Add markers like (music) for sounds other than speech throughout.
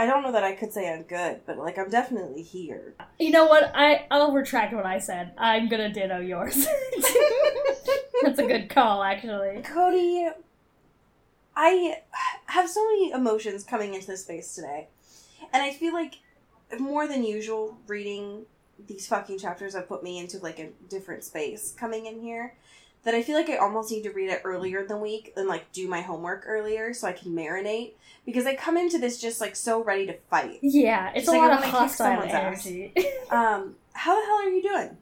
I don't know that I could say I'm good, but like I'm definitely here. You know what? I I'll retract what I said. I'm gonna ditto yours. (laughs) That's a good call, actually. Cody, I have so many emotions coming into this space today. And I feel like more than usual reading these fucking chapters have put me into like a different space coming in here. That I feel like I almost need to read it earlier in the week and like do my homework earlier so I can marinate. Because I come into this just like so ready to fight. Yeah, it's Just a like lot of hostile energy. (laughs) Um, how the hell are you doing?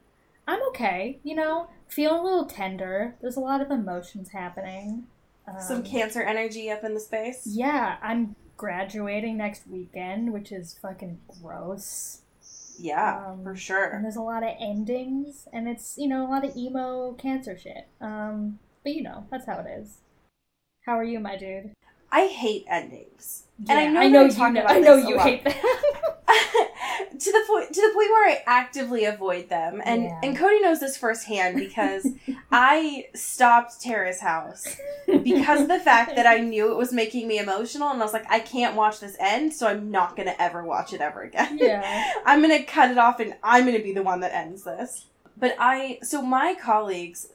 I'm okay. You know, feeling a little tender. There's a lot of emotions happening. Um, Some cancer energy up in the space? Yeah, I'm graduating next weekend, which is fucking gross. Yeah, Um, for And there's a lot of endings, and it's you know a lot of emo cancer shit. Um, but you know that's how it is. How are you, my dude? I hate endings. And I know I know you know, about I know you hate that. (laughs) (laughs) to the point to the point where I actively avoid them. And Yeah. and Cody knows this firsthand because (laughs) I stopped Tara's house because of the fact that I knew it was making me emotional and I was like, I can't watch this end, so I'm not gonna ever watch it ever again. yeah. I'm gonna cut it off and I'm gonna be the one that ends this. But I, so my colleagues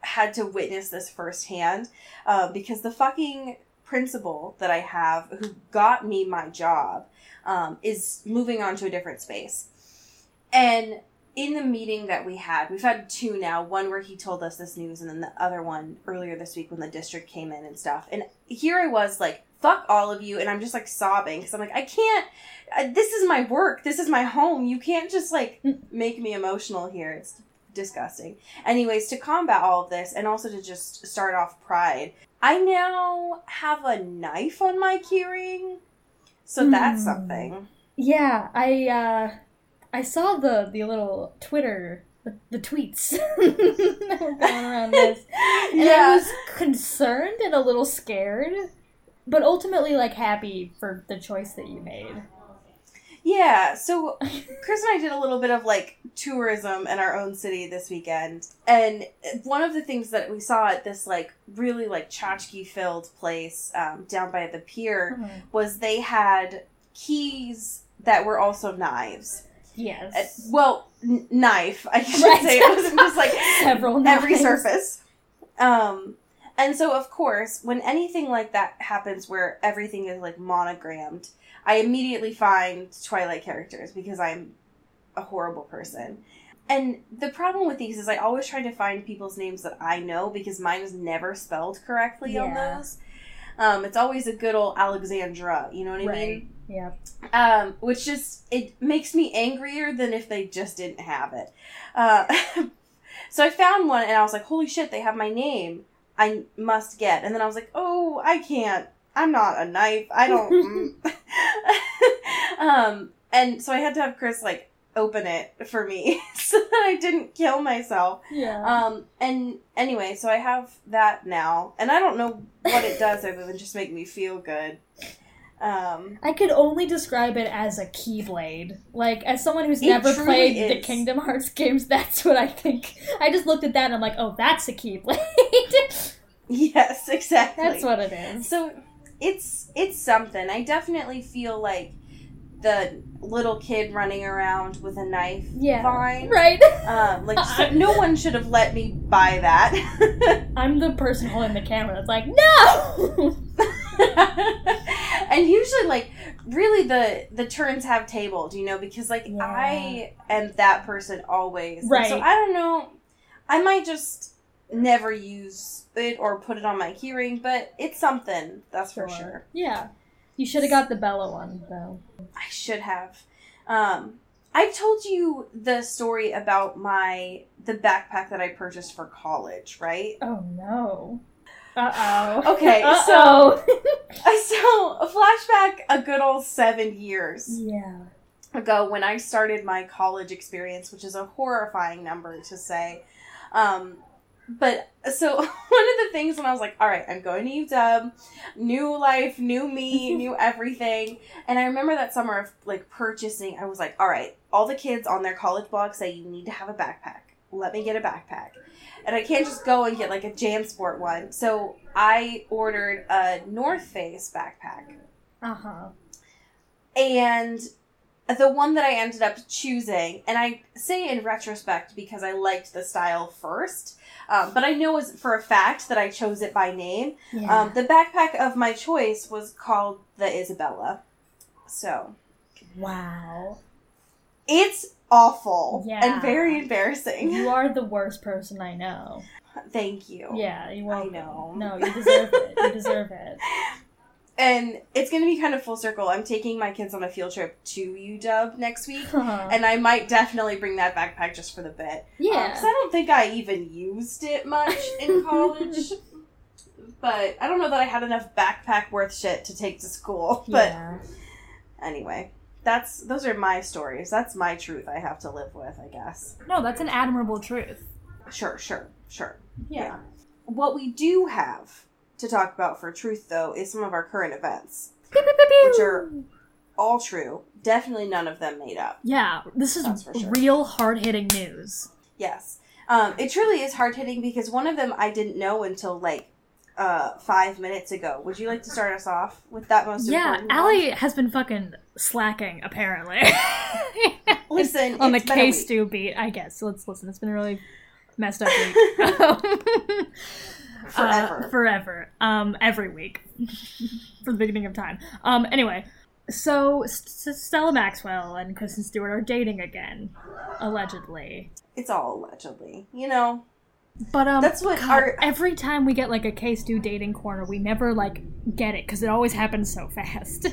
had to witness this firsthand uh, because the fucking principal that I have who got me my job um, is moving on to a different space. And in the meeting that we had, we've had two now one where he told us this news, and then the other one earlier this week when the district came in and stuff. And here I was like, fuck all of you. And I'm just like sobbing because I'm like, I can't uh, this is my work. This is my home. You can't just like make me emotional here. It's disgusting. Anyways, to combat all of this and also to just start off pride, I now have a knife on my keyring. So that's Hmm. something. Yeah, I uh I saw the the little Twitter the, the tweets (laughs) that were going around this. (laughs) And I was concerned and a little scared, but ultimately like happy for the choice that you made. Yeah, so (laughs) Chris and I did a little bit of like tourism in our own city this weekend. And one of the things that we saw at this like really like tchotchke filled place um, down by the pier was they had keys that were also knives. Yes. Uh, well, n- knife, I should Right. say. It wasn't just like (laughs) Several every knives. surface. Um, and so, of course, when anything like that happens where everything is like monogrammed, I immediately find Twilight characters because I'm a horrible person. And the problem with these is I always try to find people's names that I know because mine is never spelled correctly on those. Um, it's always a good old Alexandra, you know what I Right. mean? Yeah. um, which just it makes me angrier than if they just didn't have it. Uh, (laughs) so I found one and I was like, "Holy shit, they have my name! I must get." And then I was like, "Oh, I can't. I'm not a knife. I don't." (laughs) mm." (laughs) um, and so I had to have Chris like open it for me (laughs) so that I didn't kill myself. Yeah. Um, and anyway, so I have that now, and I don't know what it does other than just make me feel good. Um, I could only describe it as a keyblade. Like, as someone who's never played the. Kingdom Hearts games, that's what I think. I just looked at that and I'm like, oh, that's a keyblade. yes, exactly. that's what it is. So it's it's something. I definitely feel like the little kid running around with a knife. Yeah. Fine. Right? Um, like so (laughs) no one should have let me buy that. (laughs) I'm the person holding the camera It's like, no! (laughs) and usually, like, really, the the turns have tabled, you know, because like Yeah. I am that person always. And Right. So I don't know. I might just never use it or put it on my keyring, but it's something. That's for sure. Yeah. You should have got the Bella one, though. I should have. Um, I've told you the story about my the backpack that I purchased for college, right? Oh no. Uh oh. Okay, (laughs) Uh-oh. So (laughs) a flashback a good old seven years yeah. ago when I started my college experience, which is a horrifying number to say. Um, but so (laughs) one of the things when I was like, all right, I'm going to UW, new life, new me, (laughs) new everything. And I remember that summer of like purchasing, I was like, all right, all the kids on their college blogs say you need to have a backpack. Let me get a backpack. And I can't just go and get like a JanSport one. So I ordered a North Face backpack. Uh huh. And the one that I ended up choosing, and I say in retrospect because I liked the style first, um, but I know for a fact that I chose it by name. Yeah. Um, the backpack of my choice was called the Isabella. So wow. it's awful Yeah. and very embarrassing. You are the worst person I know. Thank you. Yeah, you I know. No, you deserve it. You (laughs) deserve it. And it's going to be kind of full circle. I'm taking my kids on a field trip to UW next week. (laughs) Uh-huh. And I might definitely bring that backpack just for the bit. yeah. Because I don't think I even used it much in (laughs) college. but I don't know that I had enough backpack worth shit to take to school. (laughs) But yeah. anyway, that's those are my stories. That's my truth I have to live with, I guess. No, that's an admirable truth. Sure, sure, sure. Yeah. What we do have to talk about for truth though is some of our current events. Pew, pew, pew. Which are- All true. Definitely none of them made up. Yeah, this is sure. real hard hitting news. Yes. Um, it truly is hard hitting because one of them I didn't know until like uh, five minutes ago. Would you like to start us off with that most Yeah, important? one? Allie has been fucking slacking apparently. (laughs) Listen, on the it's been a K. Stew beat, I guess. Let's listen. It's been a really messed up week. (laughs) (laughs) Forever. Uh, forever. Um, every week. (laughs) For the beginning of time. Um, anyway. So, S- Stella Maxwell and Kristen Stewart are dating again, allegedly. It's all allegedly. You know, But um, That's what God, our- every time we get like a K. Stew dating corner, we never like get it because it always happens so fast.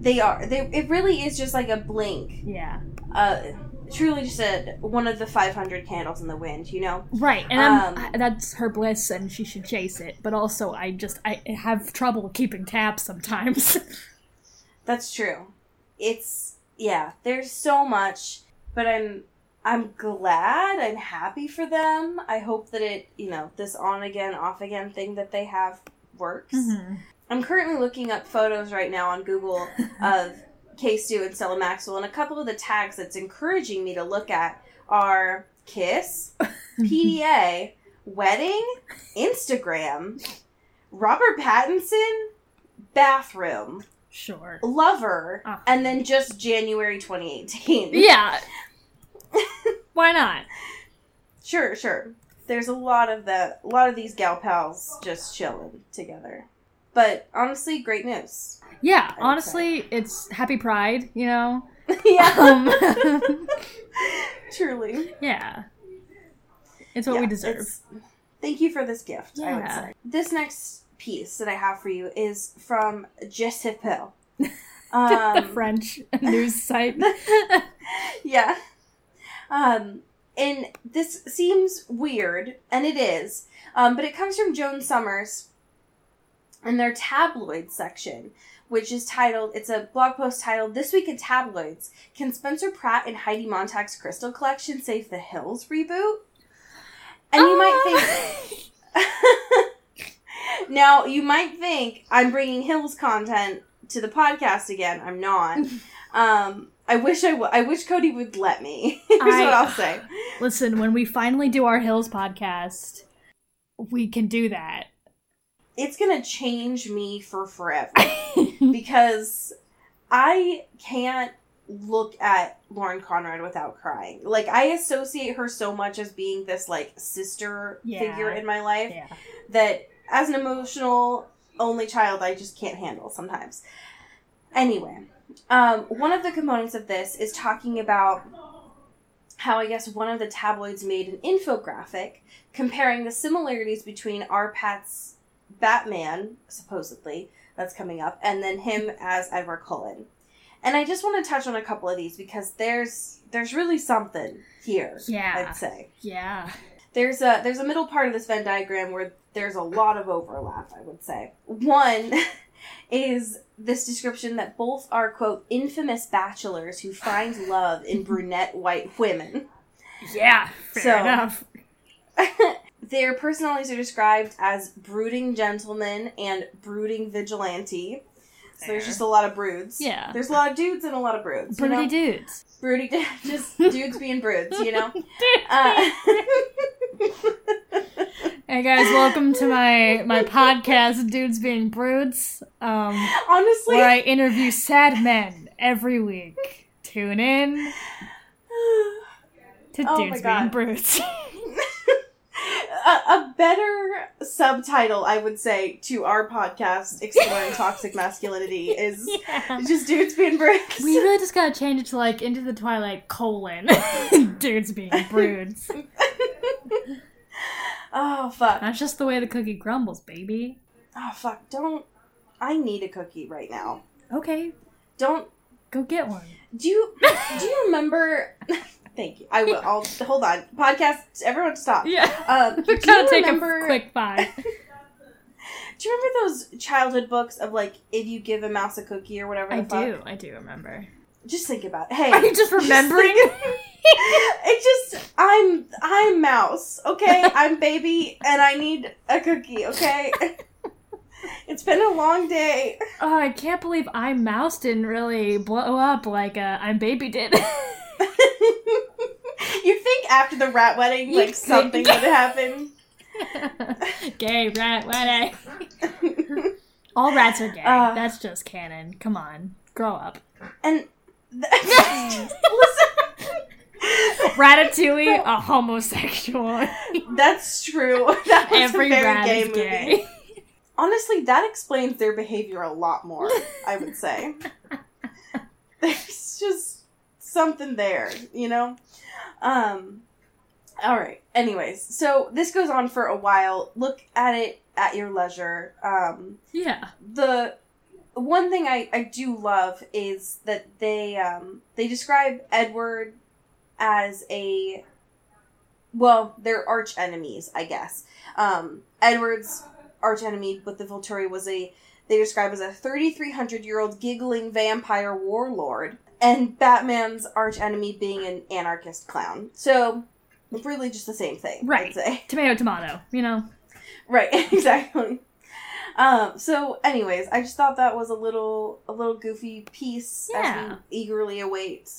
they are. They, it really is just like a blink. yeah, Uh, truly just a, one of the 500 candles in the wind, you know? right. And I'm, Um, I, that's her bliss, and she should chase it. But also, I just I have trouble keeping tabs sometimes. (laughs) That's true. It's yeah, there's so much, but I'm I'm glad, I'm happy for them. I hope that it, you know, this on again, off again thing that they have works. Mhm. I'm currently looking up photos right now on Google (laughs) of K Stew and Stella Maxwell, and a couple of the tags that's encouraging me to look at are kiss, (laughs) PDA, wedding, Instagram, Robert Pattinson, bathroom, Sure. lover, Uh-huh. and then just January 2018. (laughs) Yeah. Why not? Sure, sure. There's a lot of the a lot of these gal pals just chilling together. But honestly, great news. Yeah, honestly, it's Happy Pride, you know? (laughs) yeah, Um, (laughs) truly. yeah. It's what Yeah, we deserve. Thank you for this gift, I would Yeah. say. This next piece that I have for you is from Jezebel. (laughs) Um, the French news site. yeah. Um, and this seems weird, and it is, um, but it comes from Joan Summers in their tabloid section, which is titled, it's a blog post titled, This Week in Tabloids Can Spencer Pratt and Heidi Montag's Crystal Collection Save the Hills reboot? And you might think, (laughs) now you might think I'm bringing Hills content to the podcast again. I'm not. (laughs) Um, I wish I w- I wish Cody would let me. (laughs) Here's I- what I'll say. Listen, when we finally do our Hills podcast, we can do that. It's gonna change me for forever (laughs) because I can't look at Lauren Conrad without crying. Like I associate her so much as being this like sister Yeah. figure in my life yeah. that as an emotional only child I just can't handle sometimes. Anyway, um, one of the components of this is talking about how I guess one of the tabloids made an infographic comparing the similarities between RPattz Batman, supposedly, that's coming up, and then him as Edward Cullen. And I just want to touch on a couple of these because there's there's really something here. Yeah. I'd say Yeah. there's a there's a middle part of this Venn diagram where there's a lot of overlap. I would say one (laughs) is this description that both are quote infamous bachelors who find love in (laughs) brunette white women. Yeah. Fair So- enough. (laughs) Their personalities are described as brooding gentleman and brooding vigilante. So there's just a lot of broods. Yeah. There's a lot of dudes and a lot of broods. you Broody know? dudes. Broody, dudes. (laughs) just (laughs) dudes being broods, you know? (laughs) Uh, Hey guys, welcome to my my podcast, Dudes Being Broods, um, honestly, where I interview sad men every week. Tune in (sighs) to Oh Dudes Being Broods. A, a better subtitle, I would say, to our podcast, Exploring (laughs) Toxic Masculinity, is yeah. just dudes being broods. We really just gotta change it to like Into the Twilight colon (laughs) Dudes Being Broods. (laughs) oh, fuck. That's just the way the cookie crumbles, baby. Oh, fuck. Don't. I need a cookie right now. Okay, Don't. go get one. Do you. Do you remember. Thank you. I will. I'll. Hold on. Podcast. Everyone stop. Yeah. Um, (laughs) We're gonna you take remember, a quick five. (laughs) Do you remember those childhood books of like if you give a mouse a cookie or whatever? I fuck? do, I do remember. Just think about it. Hey, Are you just (laughs) remembering? it just I'm I'm mouse, okay? I'm baby and I need a cookie, okay? it's been a long day. Oh, I can't believe I Mouse didn't really blow up like uh, I'm Baby did. (laughs) you think after the rat wedding, like something would (laughs) happen? (laughs) gay rat wedding. All rats are gay. Uh. That's just canon. Come on, grow up. and th- listen, Ratatouille, a homosexual. that's true. That was Every a very rat gay is movie. gay. Honestly, that explains their behavior a lot more. I would say there's just something there, you know. Um. All right. Anyways, so this goes on for a while. Look at it at your leisure. Um, Yeah. the one thing I, I do love is that they um, they describe Edward as a well, they're arch enemies, I guess. Um, Edward's arch enemy with the Volturi was a they describe as a 3,300 year old giggling vampire warlord, and Batman's arch enemy being an anarchist clown. So, really just the same thing, Right. (laughs) Tomato, tomato. You know. Right, (laughs) exactly. Um, so anyways, I just thought that was a little a little goofy piece Yeah. as we eagerly await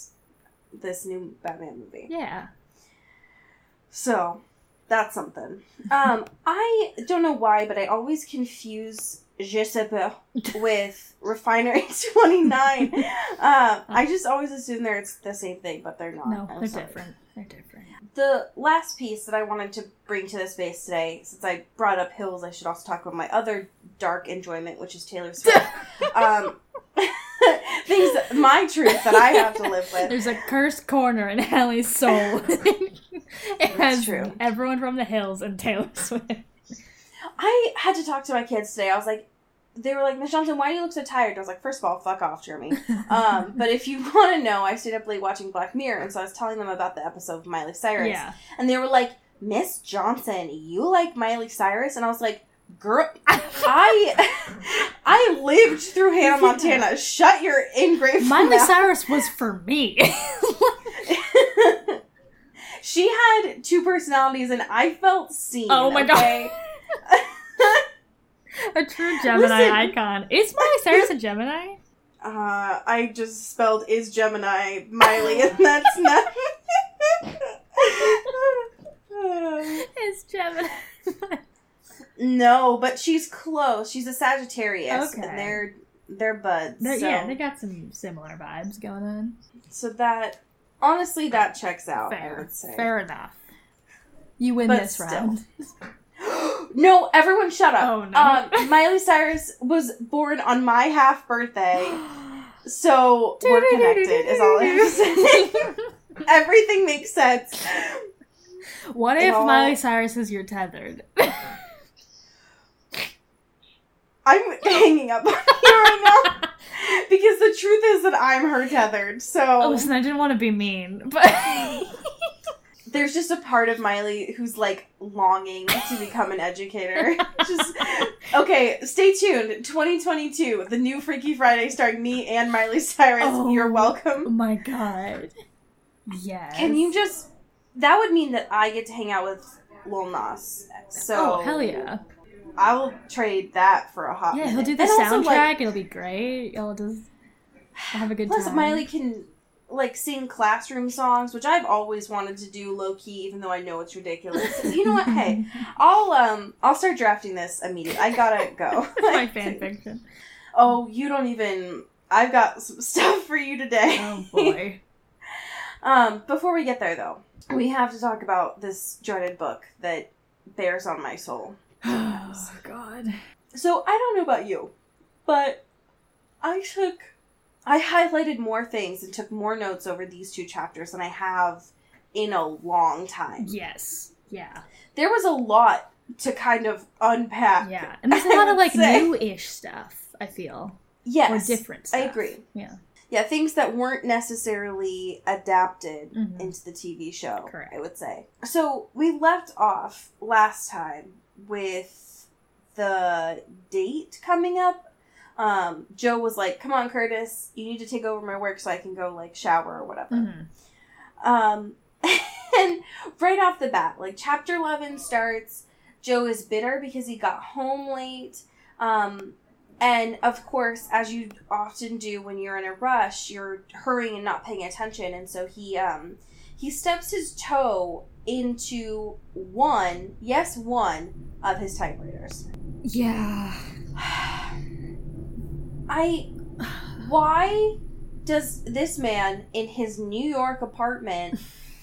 this new Batman movie. Yeah. So that's something. Um, I don't know why, but I always confuse Jezebel with Refinery 29. um, (laughs) I just always assume they're it's the same thing, but they're not. No, I'm they're sorry. different. They're different. The last piece that I wanted to bring to the space today, since I brought up Hills, I should also talk about my other dark enjoyment, which is Taylor Swift. (laughs) um, (laughs) things, my truth that I have to live with. There's a cursed corner in Hallie's soul. it has true. everyone from the hills and Taylor Swift. I had to talk to my kids today. I was like, they were like, Miss Johnson, why do you look so tired? I was like, first of all, fuck off, Jeremy. Um, but if you (laughs) want to know, I stayed up late watching Black Mirror, and so I was telling them about the episode of Miley Cyrus. yeah. And they were like, Miss Johnson, you like Miley Cyrus? And I was like, girl, I I lived through Hannah (laughs) Montana. Shut your ingrate Miley mouth. Cyrus was for me. (laughs) she had two personalities, and I felt seen. Oh my God. (laughs) a true (laughs) Gemini Listen. icon. Is Miley Cyrus a Gemini? (laughs) Uh, I just spelled is Gemini Miley, and that's not. It's Gemini. no, but she's close. She's a Sagittarius, Okay. and they're they're buds. They're- so, Yeah, they got some similar vibes going on. so that honestly, that checks out. I Fair. would say. Fair enough. You win But this still. round. (gasps) no, everyone, shut up. Oh, no. Um, Miley Cyrus was born on my half birthday, (gasps) so we're connected. Is all I have to say. (laughs) Everything makes sense. What if all- Miley Cyrus is your tethered? (laughs) I'm hanging up on you right now. (laughs) because the truth is that I'm her tethered. So Oh, listen, I didn't want to be mean, but there's just a part of Miley who's like longing to become an educator. (laughs) just okay, stay tuned. 2022, the new Freaky Friday starring me and Miley Cyrus. Oh. You're welcome. oh my god. Yes. Can you just? That would mean that I get to hang out with Lil Nas. So Oh hell yeah! I will trade that for a hot. Yeah, he'll do the And also, soundtrack. like, It'll be great. Y'all just have a good Plus, time. Miley can like sing classroom songs, which I've always wanted to do low key, even though I know it's ridiculous. you know what? Hey, (laughs) I'll um I'll start drafting this immediately. I gotta go. (laughs) it's my fan (laughs) fiction. Oh, you don't even. I've got some stuff for you today. Oh boy. Um, before we get there though, we have to talk about this dreaded book that bears on my soul. (sighs) oh god. So I don't know about you, but I took I highlighted more things and took more notes over these two chapters than I have in a long time. Yes. Yeah. There was a lot to kind of unpack. Yeah. And there's a lot of like (laughs) new-ish stuff. I feel Yes. or different. I agree. Yeah. Yeah, things that weren't necessarily adapted Mhm. into the TV show, Correct. I would say. So we left off last time with the date coming up. Um, Joe was like, "Come on, Curtis, you need to take over my work so I can go like shower or whatever." Mhm. Um, (laughs) and right off the bat, like chapter 11 starts, Joe is bitter because he got home late. Um, and of course, as you often do when you're in a rush, you're hurrying and not paying attention. And so he, um, he steps his toe into one, yes, one of his typewriters. Yeah. (sighs) (sighs) (sighs) I, why does this man in his New York apartment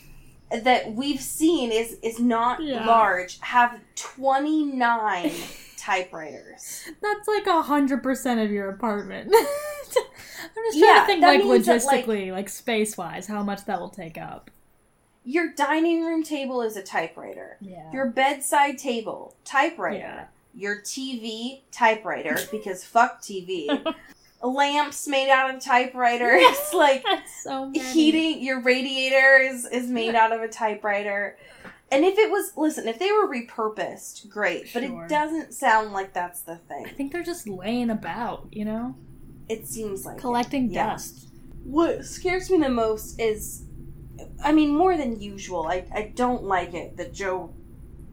(laughs) that we've seen is is not Yeah. large have 29 typewriters. That's like a hundred percent of your apartment. (laughs) I'm just trying Yeah, to think like that, like- logistically, like, space wise, how much that will take up. Your dining room table is a typewriter. Yeah. Your bedside table, typewriter. Yeah. Your TV, typewriter (laughs) because fuck TV. Lamps made out of typewriters like (laughs) That's so many. heating your radiator is is made out of a typewriter and if it was listen if they were repurposed great but it doesn't sound like that's the thing I think they're just laying about, you know, it seems like it. collecting Yeah. dust. what scares me the most is i mean more than usual i, I don't like it that joe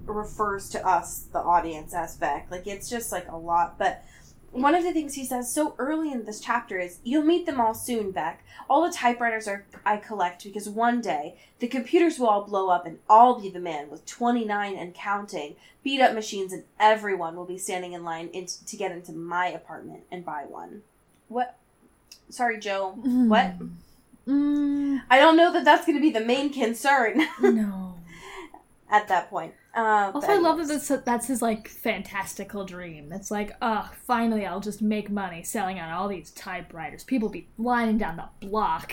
refers to us the audience as beck like it's just like a lot. But one of the things he says so early in this chapter is you'll meet them all soon beck all the typewriters are i collect because one day the computers will all blow up and i'll be the man with 29 and counting. Beat up machines and everyone will be standing in line in, to get into my apartment and buy one. What? Sorry joe. What? Mm, I don't know that that's going to be the main concern. (laughs) No. at that point. Um, Also, I love that that's, that's his like fantastical dream. It's like, ah, finally, I'll just make money selling out all these typewriters. People be lining down the block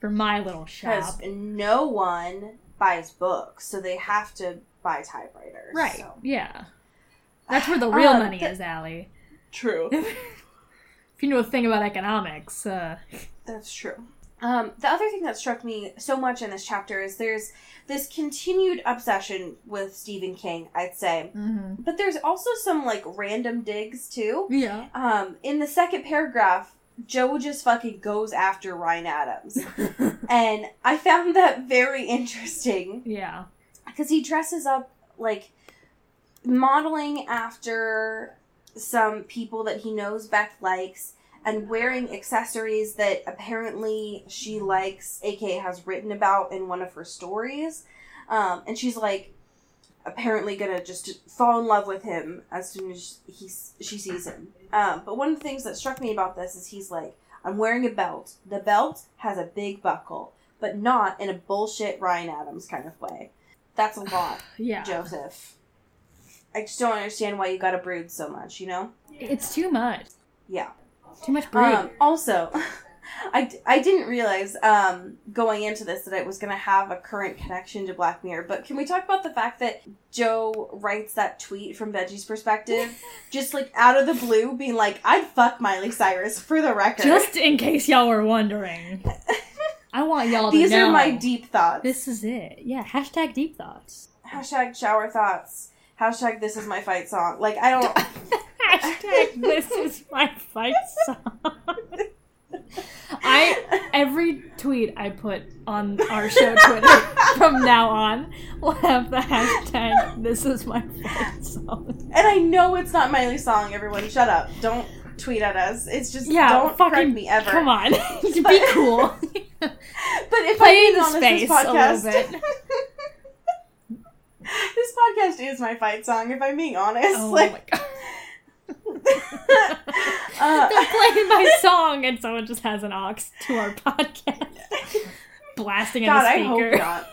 for my little shop. because no one buys books, so they have to buy typewriters. Right? so. Yeah. That's where the (sighs) real Um, money the- is, Allie. True. (laughs) if you know a thing about economics, uh, (laughs) That's true. Um, the other thing that struck me so much in this chapter is there's this continued obsession with Stephen King, I'd say. But there's also some like random digs too. yeah. Um, in the second paragraph, Joe just fucking goes after Ryan Adams. (laughs) and I found that very interesting yeah. because he dresses up like modeling after some people that he knows Beth likes and wearing accessories that apparently she likes, aka has written about in one of her stories. Um, and she's like apparently gonna just fall in love with him as soon as he's she sees him. Um, but one of the things that struck me about this is he's like, I'm wearing a belt. The belt has a big buckle, but not in a bullshit Ryan Adams kind of way. That's a lot, (sighs) Yeah. Joseph. I just don't understand why you gotta brood so much, you know? It's too much. Yeah. Too much brood. Um, also, (laughs) I, I didn't realize um, going into this that it was going to have a current connection to Black Mirror. But can we talk about the fact that Joe writes that tweet from Benji's perspective, (laughs) just like out of the blue, being like, "I'd fuck Miley Cyrus for the record." Just in case y'all were wondering. (laughs) I want y'all to These know. are my deep thoughts. This is it. Yeah, hashtag deep thoughts. Hashtag shower thoughts. Hashtag this is my fight song. Like I don't. Hashtag this is my fight song. I every tweet I put on our show Twitter from now on will have the hashtag this is my fight song. And I know it's not Miley's song. Everyone, shut up. Don't tweet at us. It's just Yeah, don't fucking me ever. Come on, (laughs) (laughs) be cool. But if Play being the space this a little podcast, bit. (laughs) this podcast is my fight song. If I'm being honest, Oh like, my god. Uh, They're playing my song and someone just has an aux to our podcast. Blasting in God, a I speaker. hope not.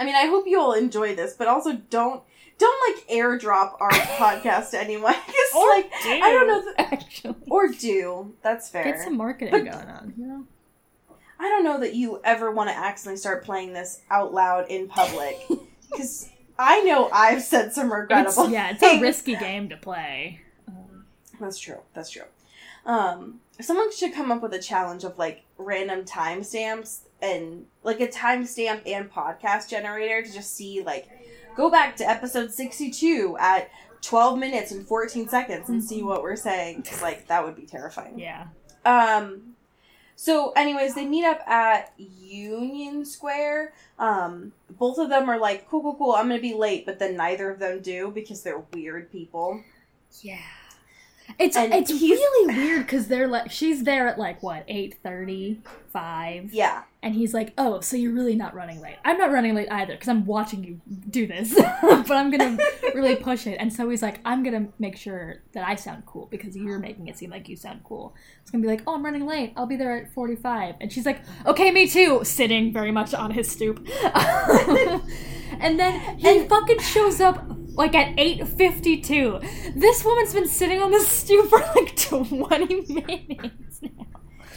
I mean, I hope you'll enjoy this, but also don't don't like airdrop our (laughs) podcast to anyone. (laughs) Or like, do, I don't know, that, actually. or do. That's fair. Get some marketing But- going on, you know? I don't know that you ever want to accidentally start playing this out loud in public (laughs) because I know I've said some It's, regrettable. yeah, it's a risky game to play. Um, That's true. That's true. Um, someone should come up with a challenge of like random timestamps and like a timestamp and podcast generator to just see like go back to episode sixty-two at twelve minutes and fourteen seconds and see what we're saying. like that would be terrifying. yeah. Um. So, anyways, they meet up at Union Square. Um, both of them are like, "Cool, cool, cool. I'm gonna be late," but then neither of them do because they're weird people. Yeah. It's And it's really weird because they're like she's there at like what eight thirty five, Yeah. And he's like, "Oh, so you're really not running late? I'm not running late either because I'm watching you do this, (laughs) but I'm gonna really (laughs) push it." And so he's like, "I'm gonna make sure that I sound cool because you're making it seem like you sound cool." It's gonna be like, "Oh, I'm running late. I'll be there at 45," and she's like, "Okay, me too," sitting very much on his stoop. (laughs) and then he And- fucking shows up like at 8.52 this woman's been sitting on this stoop for like 20 minutes now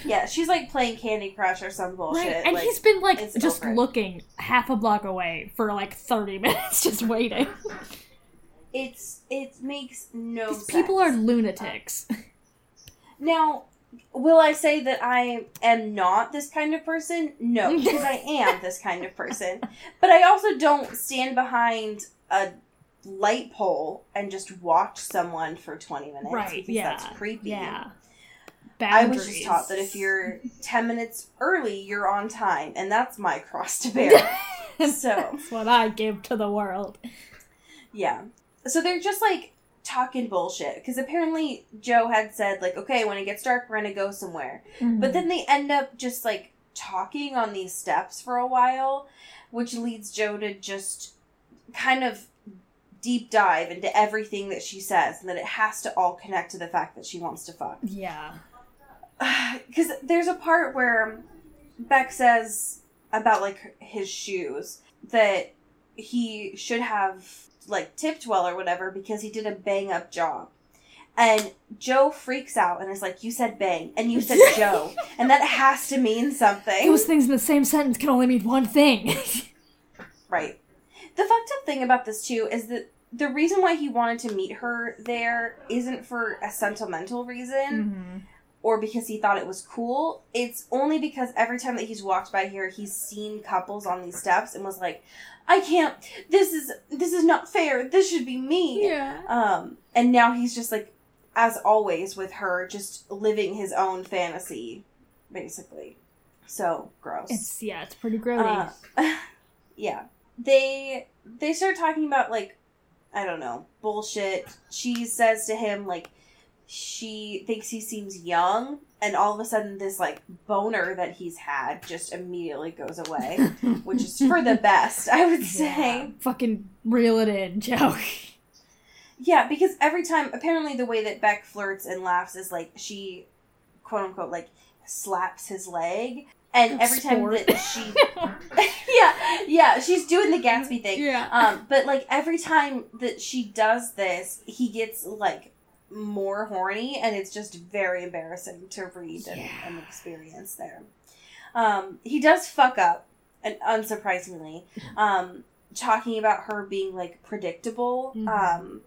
Yeah, she's like playing Candy Crush or some bullshit. right and like, he's been like just over looking half a block away for like 30 (laughs) minutes just waiting it's it makes no these sense. people are lunatics uh, now. Will I say that I am not this kind of person? No, (laughs) because I am this kind of person. But I also don't stand behind a light pole and just watch someone for 20 minutes right yeah that's creepy. yeah I was just taught that if you're 10 minutes early, you're on time, and that's my cross to bear. (laughs) so, that's what i give to the world yeah. So they're just like talking bullshit because apparently Joe had said, like, okay, when it gets dark, we're gonna go somewhere. Mm-hmm. But then they end up just like talking on these steps for a while, which leads Joe to just kind of deep dive into everything that she says, and that it has to all connect to the fact that she wants to fuck. yeah (sighs) because there's a part where Beck says about like his shoes that he should have like tipped well or whatever because he did a bang up job. And Joe freaks out and is like, You said bang and you said (laughs) Joe. And that has to mean something. those things in the same sentence can only mean one thing (laughs) Right. The fucked up thing about this too is that the reason why he wanted to meet her there isn't for a sentimental reason. Mhm. Or because he thought it was cool. It's only because every time that he's walked by here, he's seen couples on these steps and was like, "I can't. This is this is not fair. This should be me." yeah Um, and now he's just like, as always with her, just living his own fantasy, basically. So gross. it's yeah it's pretty gross. Uh, (laughs) yeah. They they start talking about like I don't know, bullshit. She says to him like she thinks he seems young and all of a sudden this like boner that he's had just immediately goes away, (laughs) which is for the best, I would say. Yeah. Fucking reel it in, (laughs) Joe. Yeah, because every time, apparently, the way that Beck flirts and laughs is like she, quote unquote, like slaps his leg, and every time that she, (laughs) yeah, yeah, she's doing the Gatsby thing. yeah. Um, but like every time that she does this, he gets like more horny, and it's just very embarrassing to read and, Yeah. and experience there. Um, he does fuck up, and unsurprisingly, um, talking about her being like predictable. Mhm. Um,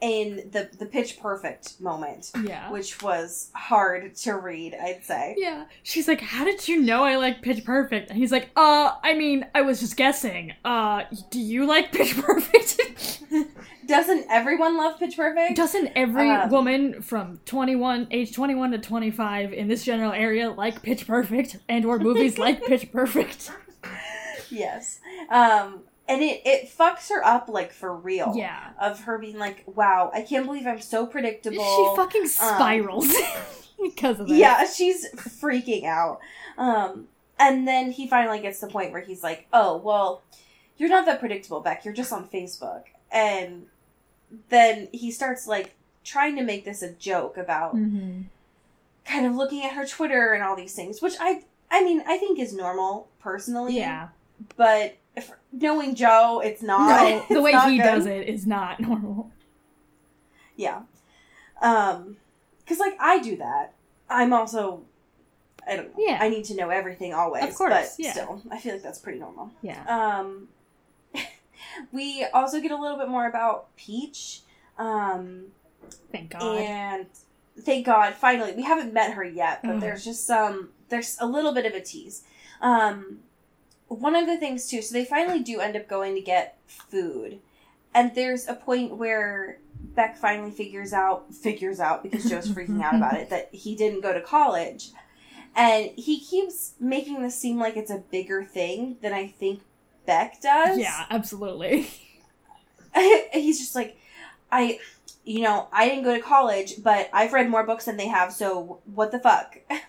in the the pitch perfect moment, Yeah. which was hard to read, I'd say. Yeah. She's like, How did you know I like Pitch Perfect? And he's like, Uh, I mean, I was just guessing. Uh, do you like Pitch (laughs) Perfect? (laughs) Doesn't everyone love Pitch Perfect? Doesn't every Um, woman from 21, age 21 to 25 in this general area like Pitch Perfect and or movies like (laughs) Pitch Perfect? yes. Um, and it it fucks her up like for real. Yeah. Of her being like, "Wow, I can't believe I'm so predictable." She fucking spirals (laughs) because of that. Yeah, she's freaking out. Um, and then he finally gets to the point where he's like, "Oh, well, you're not that predictable, Beck. You're just on Facebook." And then he starts like trying to make this a joke about Mm-hmm. kind of looking at her Twitter and all these things, which I I mean, I think is normal personally. Yeah. But if, knowing Joe, it's not. No, (laughs) the It's way not he good. does it is not (laughs) normal. Yeah. Um, because like I do that. I'm also, I don't know. Yeah. I need to know everything always. Of course, but yeah. still, I feel like that's pretty normal. Yeah. Um, we also get a little bit more about Peach. Um, Thank God. and thank God, finally, we haven't met her yet, but Mhm. there's just some, there's a little bit of a tease. Um, one of the things too, so they finally do end up going to get food, and there's a point where Beck finally figures out, figures out because Joe's (laughs) freaking out about it that he didn't go to college, and he keeps making this seem like it's a bigger thing than I think Beck does. Yeah, absolutely. (laughs) he's just like i you know i didn't go to college but i've read more books than they have so what the fuck? (laughs)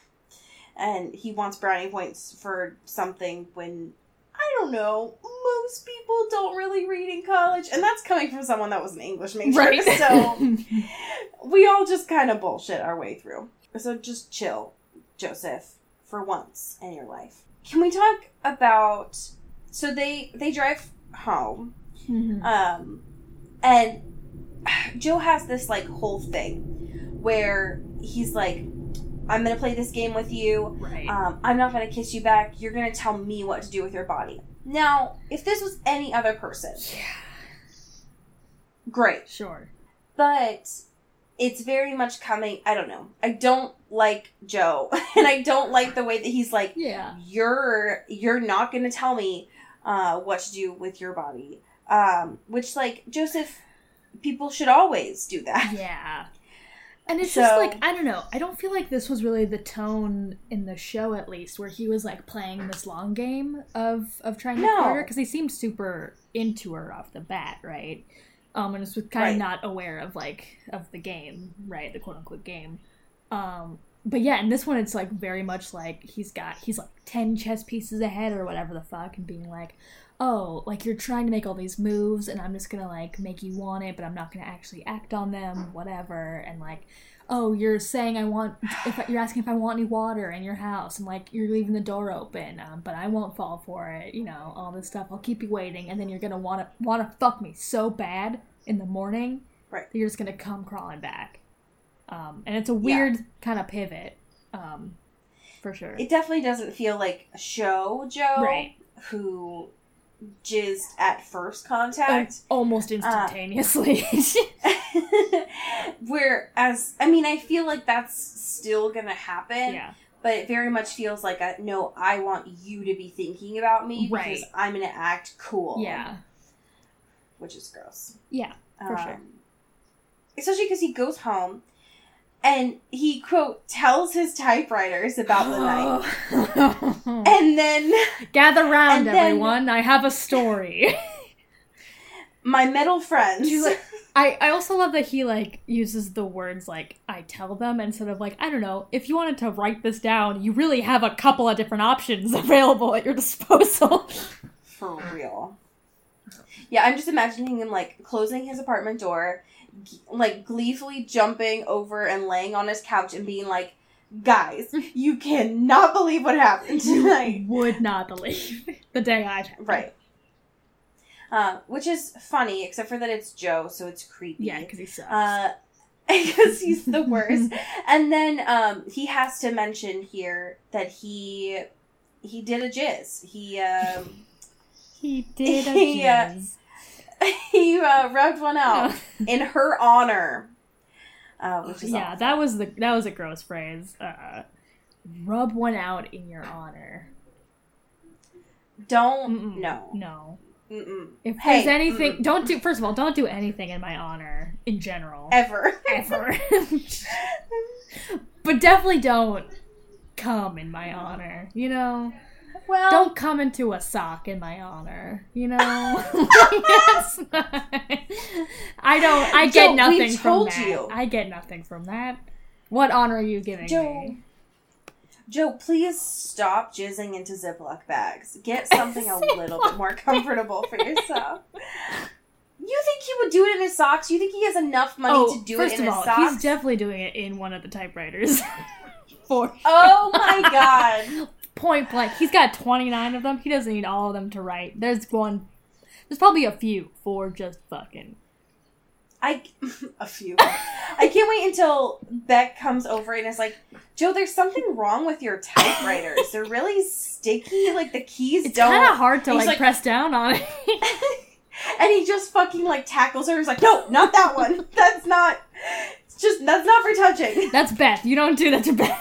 And he wants brownie points for something when i don't know most people don't really read in college. And that's coming from someone that was an english major Right. so (laughs) we all just kind of bullshit our way through. So just chill joseph for once in your life. Can we talk about so they they drive home Mhm. um, and Joe has this like whole thing where he's like, I'm gonna play this game with you. right. Um, I'm not gonna kiss you back. You're gonna tell me what to do with your body. Now, if this was any other person, yeah. great. sure. But it's very much coming. I don't know. I don't like Joe, (laughs) and I don't like the way that he's like, Yeah. you're you're not to tell me uh, what to do with your body um, which like joseph people should always do that Yeah. And it's just like I don't know. I don't feel like this was really the tone in the show, at least, where he was like playing this long game of of trying to No. court her because he seemed super into her off the bat, right? Um, and was kind Right. of not aware of like of the game, right? The quote unquote game. Um, but yeah, in this one, it's like very much like he's got he's like ten chess pieces ahead or whatever the fuck, and being like, oh, like you're trying to make all these moves, and I'm just gonna like make you want it, but I'm not gonna actually act on them, whatever, and like. Oh, you're saying I want. If you're asking if I want any water in your house, and like you're leaving the door open, um, but I won't fall for it. You know all this stuff. I'll keep you waiting, and then you're gonna want to want to fuck me so bad in the morning, Right. that You're just gonna come crawling back. Um, and it's a weird kind of pivot, um, for sure. it definitely doesn't feel like show joe Right. who jizzed at first contact Almost instantaneously. (laughs) (laughs) whereas i mean i feel like that's still gonna happen yeah. but it very much feels like a no i want you to be thinking about me Right. because i'm gonna act cool Yeah. which is gross Yeah. For sure. Um, Especially because he goes home and he, quote, tells his typewriters about the night. (laughs) And then Gather round, and then- everyone. I have a story. my metal friends. Like- (laughs) I, I also love that he like uses the words like I tell them instead of like I don't know if you wanted to write this down you really have a couple of different options (laughs) available at your disposal. For real. Yeah, I'm just imagining him, like, closing his apartment door, like, gleefully jumping over and laying on his couch and being like, guys, (laughs) you cannot believe what happened tonight. Would not believe the day I Right. Uh, which is funny, except for that it's Joe, so it's creepy. Yeah, because he sucks. Uh, (laughs) because he's the worst. (laughs) and then um, he has to mention here that he he did a jizz. He um, He did a He, uh, jizz. (laughs) he uh, rubbed one out in her honor, uh, yeah, awful. that was the that was a gross phrase. Uh, rub one out in your honor. Don't Mm-mm. no. no. Mm-mm. If Hey, there's anything, mm. don't do. First of all, don't do anything in my honor in general, Ever. ever. (laughs) but definitely don't come in my honor. You know, well, don't come into a sock in my honor. You know, (laughs) I don't. I get Joe, nothing from that. you. I get nothing from that. What honor are you giving Joe. me? Joe, please stop jizzing into Ziploc bags. Get (laughs) something a little bit more comfortable for yourself. You think he would do it in his socks? You think he has enough money oh, to do Oh, first it in of his all, socks? he's definitely doing it in one of the typewriters. (laughs) For oh my god. Point blank, he's got twenty nine of them. He doesn't need all of them to write. There's one. There's probably a few for just fucking. I (laughs) a few. I can't wait until Beck comes over and is like, Joe, there's something wrong with your typewriters. They're really sticky. Like the keys It's don't. kind of hard to like, like- press down on it. (laughs) and he just fucking like tackles her. He's like, no, not that one. (laughs) That's not. It's just that's not for touching. That's Beth. You don't do that to Beth.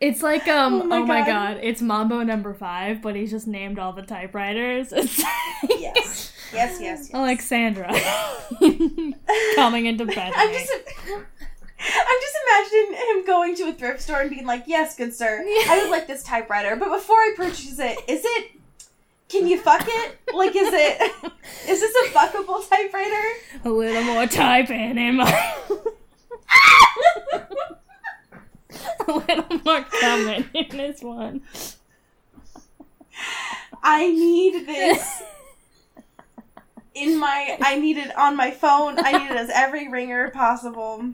It's like um. Oh Oh my my, God. god. It's Mambo number five, but he's just named all the typewriters. Yes, yes, yes. yes. Alexandra (laughs) coming into bed. I'm just. I'm just imagining him going to a thrift store and being like, "Yes, good sir, I would like this typewriter, but before I purchase it, is it? Can you fuck it? Like, is it? Is this a fuckable typewriter?" a little more typing in my. (laughs) a (laughs) little more coming in this one. I need this in my. I need it on my phone. I need it as every ringer possible.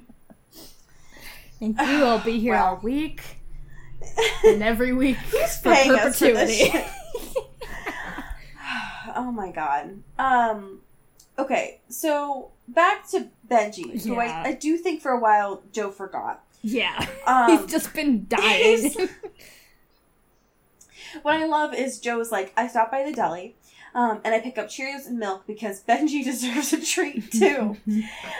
And you will be here all week and every week (laughs) for paying us for perpetuity. shit? (sighs) oh my god. Um. Okay, so back to Benji, who Yeah. I, I do think for a while Joe forgot. Yeah. (laughs) Um, He's just been dying. (laughs) What I love is Joe's like, I stop by the deli, um, and I pick up Cheerios and milk because (laughs) Benji deserves a treat too.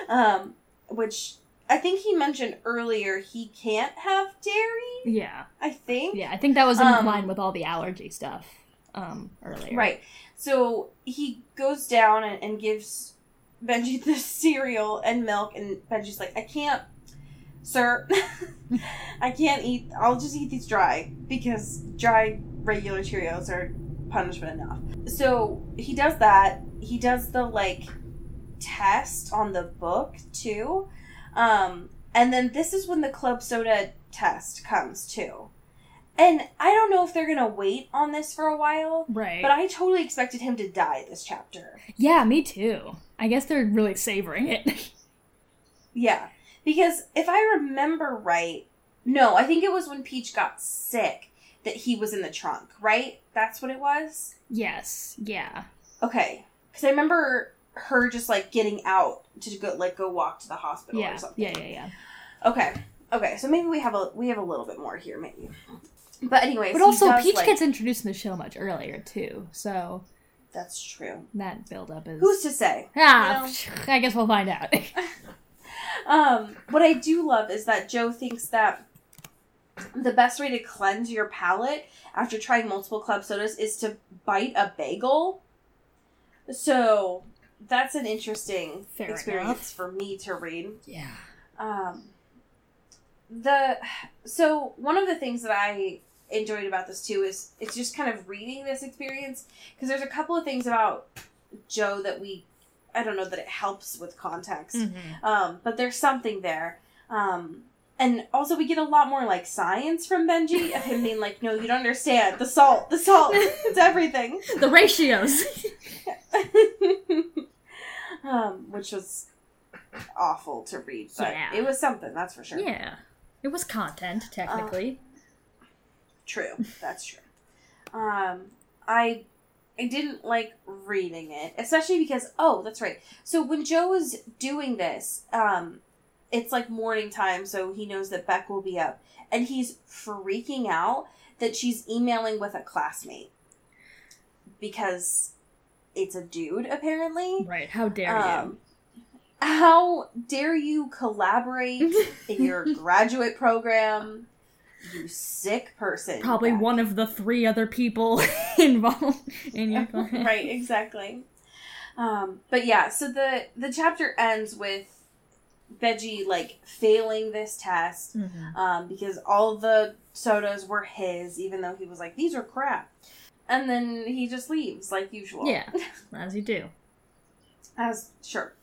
um, which I think he mentioned earlier he can't have dairy. yeah. I think. Yeah, I think that was in Um, line with all the allergy stuff um earlier. Right. So he goes down and, and gives Benji the cereal and milk, and Benji's like, I can't, sir. (laughs) I can't eat, I'll just eat these dry because dry regular Cheerios are punishment enough. So he does that. He does the like test on the book too. Um, and then this is when the club soda test comes too. And I don't know if they're gonna wait on this for a while, Right. but I totally expected him to die this chapter. yeah, me too. I guess they're really savoring it. (laughs) Yeah. Because if I remember right, no, I think it was when Peach got sick that he was in the trunk, right? That's what it was? yes. Yeah. Okay. Because I remember her just like getting out to go like go walk to the hospital Yeah. or something. Yeah, yeah, yeah. Okay. Okay, so maybe we have a we have a little bit more here, maybe. But anyways, But also does, Peach like- gets introduced in the show much earlier too. So that's true. that build up is Who's to say? Ah, you I guess we'll find out. (laughs) Um, what I do love is that Joe thinks that the best way to cleanse your palate after trying multiple club sodas is to bite a bagel. So that's an interesting Fair experience enough. for me to read. yeah. Um, the so one of the things that I enjoyed about this too is it's just kind of reading this experience because there's a couple of things about Joe that we I don't know that it helps with context. Mm-hmm. Um, but there's something there. Um, and also we get a lot more like science from Benji of him being like, no, you don't understand. The salt, the salt, (laughs) it's everything. The ratios. (laughs) um, which was awful to read, but Yeah. it was something, that's for sure. yeah. It was content, technically. True, that's true. Um, I I didn't like reading it, especially because oh, that's right. So when Joe is doing this, um, it's like morning time, so he knows that Beck will be up, and he's freaking out that she's emailing with a classmate because it's a dude apparently. Right. How dare Um, how dare you collaborate (laughs) in your graduate program? You sick person. Probably one of the three other people (laughs) involved in your (laughs) right, exactly. Um, but yeah, so the the chapter ends with Veggie like failing this test Mhm. um, because all the sodas were his, even though he was like, "These are crap," and then he just leaves like usual. Yeah, (laughs) as you do. As sure.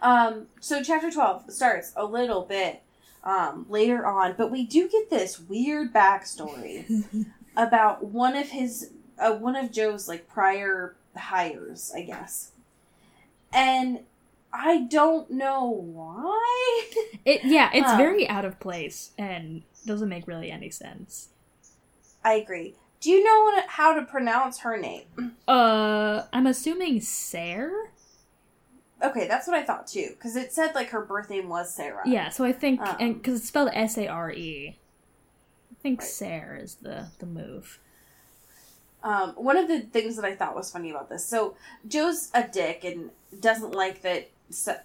Um, so chapter twelve starts a little bit um, later on, but we do get this weird backstory (laughs) about one of his uh, one of Joe's like prior hires, I guess. And I don't know why. It yeah, it's Um, very out of place and doesn't make really any sense. I agree. Do you know how to pronounce her name? Uh, I'm assuming Sarah. Okay, that's what I thought too, because it said like her birth name was Sarah. Yeah, so I think Um, and because it's spelled S A R E. I think Right. Sarah is the the move. Um, one of the things that I thought was funny about this, so Joe's a dick and doesn't like that.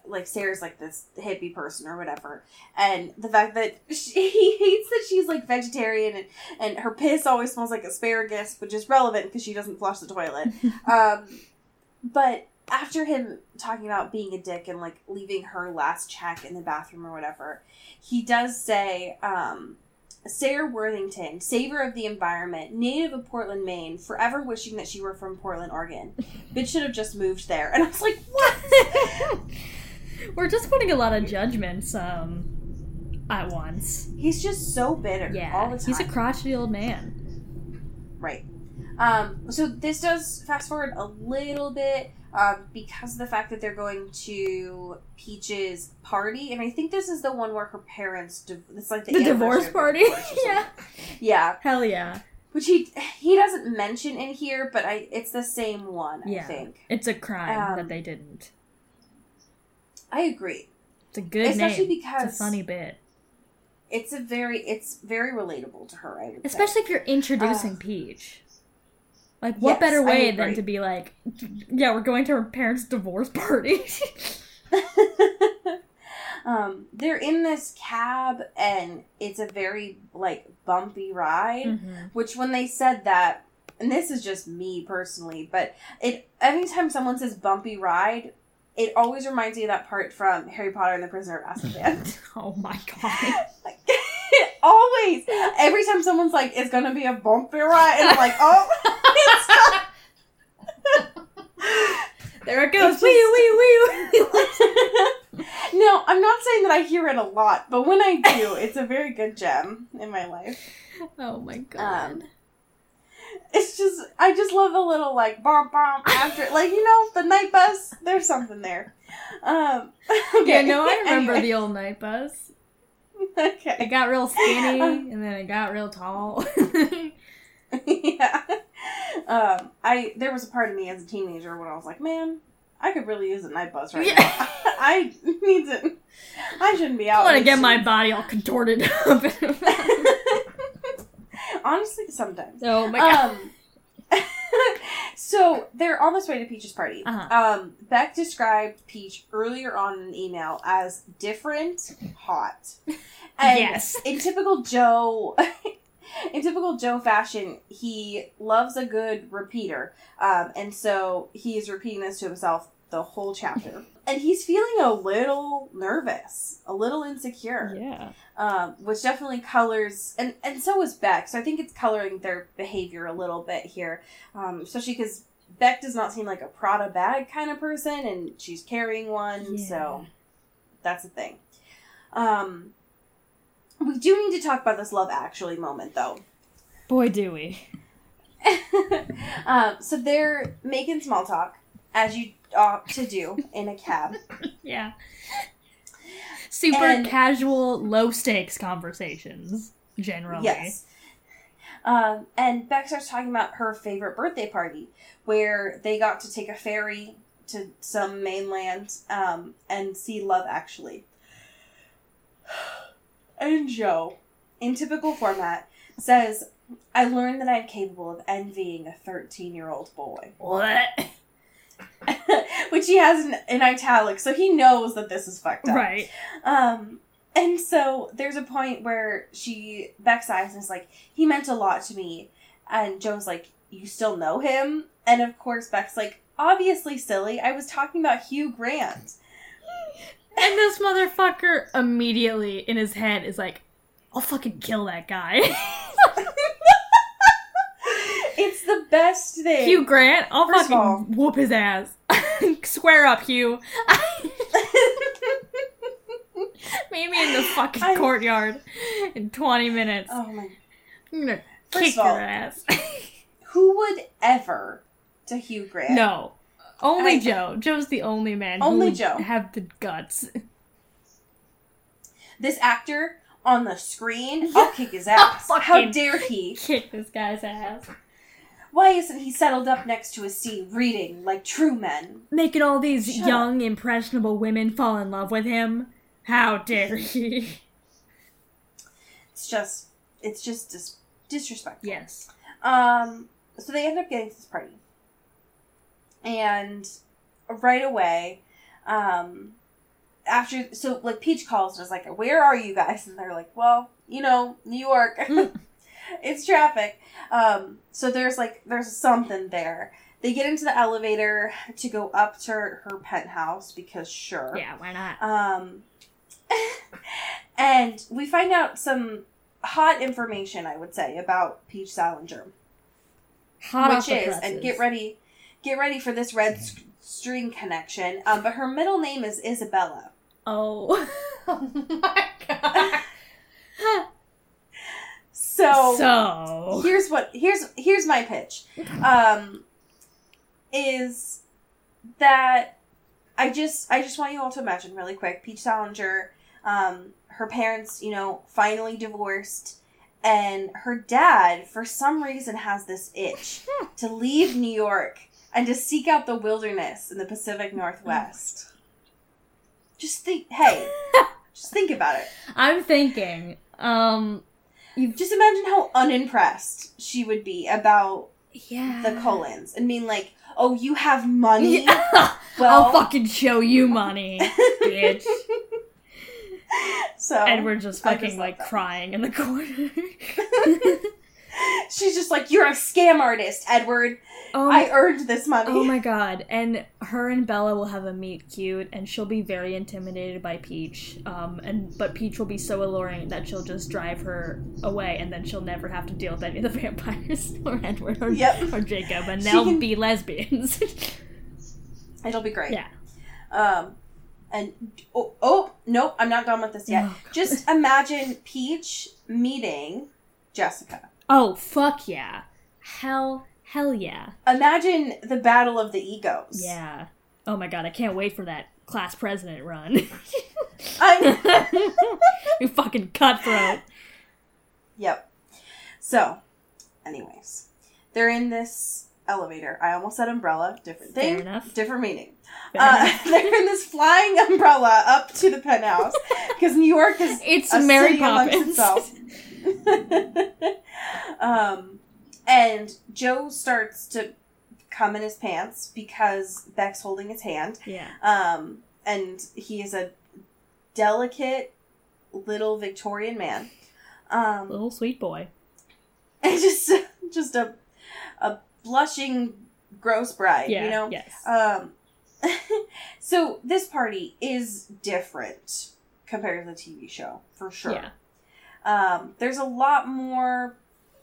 Like Sarah's like this hippie person or whatever, and the fact that (laughs) she, he hates that she's like vegetarian and, and her piss always smells like asparagus, which is relevant because she doesn't flush the toilet. (laughs) um, but after him talking about being a dick and like leaving her last check in the bathroom or whatever, he does say, um, Sarah Worthington, saver of the environment, native of Portland, Maine, forever wishing that she were from Portland, Oregon. (laughs) Bitch should have just moved there. And I was like, what? (laughs) We're just putting a lot of judgments um at once. He's just so bitter all Yeah, the time. he's a crotchety old man. Right. Um, so this does fast forward a little bit um, because of the fact that they're going to Peach's party, and I think this is the one where her parents. Div- it's like the, The divorce party. divorce (laughs) yeah, yeah. hell yeah. Which he he doesn't mention in here, but I it's the same one. I Yeah. think It's a crime Um, that they didn't. I agree. It's a good especially name. because it's a funny bit, It's a very it's very relatable to her. I would say. especially if you're introducing Uh, Peach. Like, what yes, better way than to be like, yeah, we're going to her parents' divorce party. (laughs) um, they're in this cab, and it's a very like bumpy ride. Mhm. Which, when they said that, and this is just me personally, but it anytime someone says bumpy ride, it always reminds me of that part from Harry Potter and the Prisoner of Azkaban. (laughs) Oh my (laughs) god. like, (laughs) always, every time someone's like, "It's gonna be a bumpy ride," and I'm like, "Oh, it's not." (laughs) There it goes. Wee wee wee. (laughs) no, I'm not saying that I hear it a lot, but when I do, it's a very good gem in my life. oh my god. Um, It's just, I just love the little like bomb bomb after, like you know, the night bus. There's something there. Um, okay. yeah, no, I remember Anyway, the old night bus. (laughs) It okay. got real skinny (laughs) and then it got real tall. (laughs) yeah. Um, I there was a part of me as a teenager when I was like, man, I could really use a night bus right Yeah. now. I need to. I shouldn't be out. I want to get my body all contorted up. Honestly, sometimes. oh my god. Um, so they're on this way to Peach's party. Uh-huh. Um, Beck described Peach earlier on in an email as different, hot, (laughs) and yes. in typical Joe. (laughs) In typical Joe fashion, he loves a good repeater, um, and so he is repeating this to himself the whole chapter. (laughs) And he's feeling a little nervous, a little insecure Yeah. um, which definitely colors, and and so is Beck. So I think it's coloring their behavior a little bit here, um, especially because Beck does not seem like a Prada bag kind of person, and she's carrying one, Yeah. so that's the thing. Um, we do need to talk about this love actually moment though. Boy, do we. (laughs) um, so they're making small talk as you ought to do in a cab. (laughs) Yeah. Super And- casual, low stakes conversations, generally. Yes. Um, and Beck starts talking about her favorite birthday party, where they got to take a ferry to some mainland um, and see Love Actually. (sighs) And Joe, in typical format, says, I learned that I'm capable of envying a 13 year old boy. What? (laughs) Which he has in, in italics, so he knows that this is fucked up. Right. Um, and so there's a point where she Beck sighs and is like, he meant a lot to me. And Joe's like, you still know him? And of course Beck's like, obviously silly. I was talking about Hugh Grant. And this motherfucker immediately in his head is like, I'll fucking kill that guy. (laughs) It's the best thing. Hugh Grant, I'll First fucking all- whoop his ass. (laughs) Square up, Hugh. (laughs) Meet me in the fucking I- courtyard in 20 minutes. oh my. I'm gonna First kick all- your ass. (laughs) Who would ever to Hugh Grant? no. Only I- Joe. Joe's the only man Only Joe. have the guts. This actor on the screen, I'll kick his ass. How dare he? Kick this guy's ass. Why isn't he settled up next to a sea reading like true men? Making all these Shut young, impressionable women fall in love with him. How dare he? It's just, it's just dis- disrespectful. yes. Um, so they end up getting to this party. And right away, um, after, so like Peach calls and is like, Where are you guys? And they're like, Well, you know, New York. (laughs) (laughs) it's traffic. Um, so there's like, there's something there. They get into the elevator to go up to her penthouse because sure. Yeah, why not? Um, (laughs) and we find out some hot information, I would say, about Peach Salinger Hot which is and get ready get ready for this red s- string connection um but her middle name is isabella Oh. (laughs) oh my god. So, So. here's what here's here's my pitch. Um is that i just i just want you all to imagine really quick peach salinger um her parents you know finally divorced and her dad for some reason has this itch to leave new york and to seek out the wilderness in the pacific northwest. Just think hey (laughs) just think about it. I'm thinking, um, you just imagine how unimpressed she would be about yeah. the Cullens and mean like, "Oh, you have money." Yeah. (laughs) Well, I'll fucking show you money, (laughs) bitch. so Edward just fucking just like that. crying in the corner. (laughs) she's just like, "You're a scam artist, Edward. oh, I earned this money." oh my god! And her and Bella will have a meet cute, and she'll be very intimidated by Peach. Um, and but Peach will be so alluring that she'll just drive her away, and then she'll never have to deal with any of the (laughs) vampires or Edward or, Yep. or Jacob, and they'll can- be lesbians. (laughs) It'll be great. yeah. Um, and oh, oh nope, I'm not done with this yet. Oh, just imagine Peach meeting Jessica. Oh fuck yeah! Hell hell yeah! Imagine the battle of the egos. Yeah. Oh my god, I can't wait for that class president run. I'm. (laughs) (laughs) you fucking cutthroat. Yep. So, anyways, they're in this elevator. I almost said umbrella. Different thing. Fair enough. Different meaning. Uh, (laughs) they're in this flying umbrella up to the penthouse because New York is It's a Mary city amongst Poppins. itself. (laughs) um, and Joe starts to come in his pants because Beck's holding his hand. Yeah. Um, and he is a delicate little Victorian man. Um, Little sweet boy. (laughs) and just just a a blushing gross bride, Yeah. you know. Yes. Um, (laughs) so this party is different compared to the TV show for sure. Yeah. Um, there's a lot more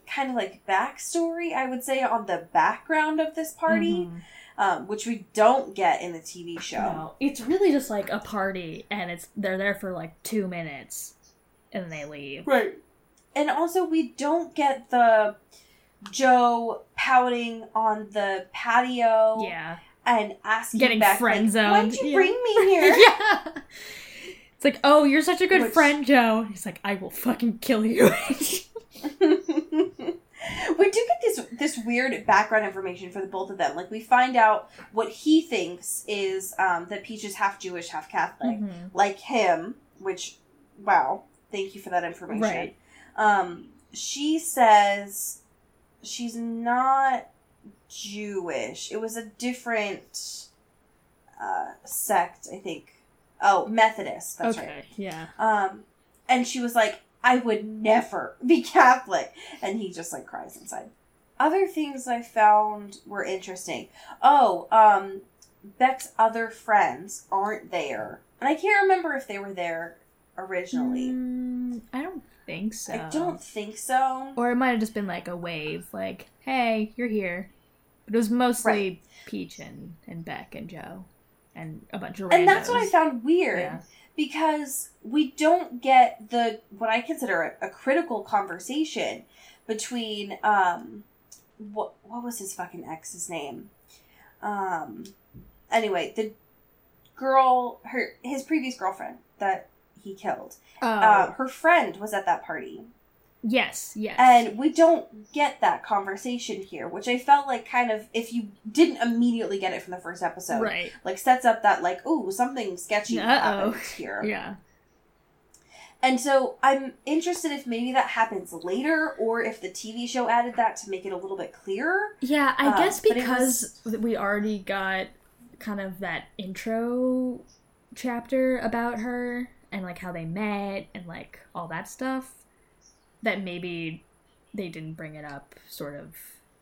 kind of like backstory, I would say, on the background of this party, Mhm. um, which we don't get in the TV show. No, it's really just like a party, and it's they're there for like two minutes, and they leave. Right. And also, we don't get the Joe pouting on the patio Yeah. and asking Getting back, friend like, zoned. Why'd you Yeah. bring me (laughs) here? yeah. (laughs) (laughs) It's like, oh, you're such a good Which- friend, Joe. He's like, I will fucking kill you. (laughs) we do get this this weird background information for the both of them. Like we find out what he thinks is um, that Peach is half Jewish, half Catholic, Mhm. like him. Which, wow, thank you for that information. Right. Um, she says she's not Jewish. It was a different uh, sect, I think. Oh, Methodist. That's right. yeah. Um, and she was like, I would never (laughs) be Catholic. And he just like cries inside. Other things I found were interesting. Oh, um, Beck's other friends aren't there. And I can't remember if they were there originally. Mm, I don't think so. I don't think so. Or it might have just been like a wave, like, "Hey, you're here." But it was mostly Peach and, and Beck and Joe, and a bunch of randos. And that's what I found weird. Yeah. because we don't get the what I consider a, a critical conversation between um what what was his fucking ex's name? Um anyway, the girl her his previous girlfriend that he killed. Oh, Uh, her friend was at that party. Yes, yes. And we don't get that conversation here, which I felt like kind of if you didn't immediately get it from the first episode, right. like sets up that like, ooh, something sketchy Uh-oh. happened (laughs) here. Yeah. And so I'm interested if maybe that happens later or if the TV show added that to make it a little bit clearer. Yeah, I Uh, guess because we already got kind of that intro chapter about her and like how they met and like all that stuff that maybe they didn't bring it up sort of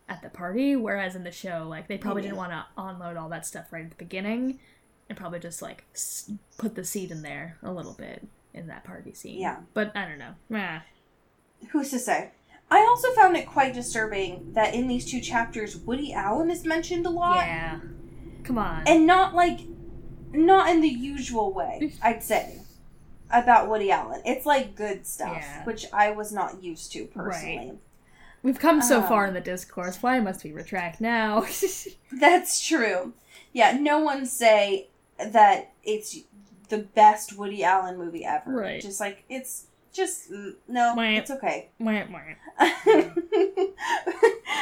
at the party whereas in the show like they probably didn't want to unload all that stuff right at the beginning and probably just like s- put the seed in there a little bit in that party scene. Yeah. But I don't know. Who's to say? I also found it quite disturbing that in these two chapters, Woody Allen is mentioned a lot. Yeah. Come on. And not like, not in the usual way, (laughs) I'd say, about Woody Allen. It's like good stuff, Yeah. which I was not used to personally. We've come so far Um, in the discourse. Why must we retract now? (laughs) That's true. Yeah, no one say that it's the best Woody Allen movie ever. Right. Just like it's just no, Wah. it's okay. Wah, wah. (laughs)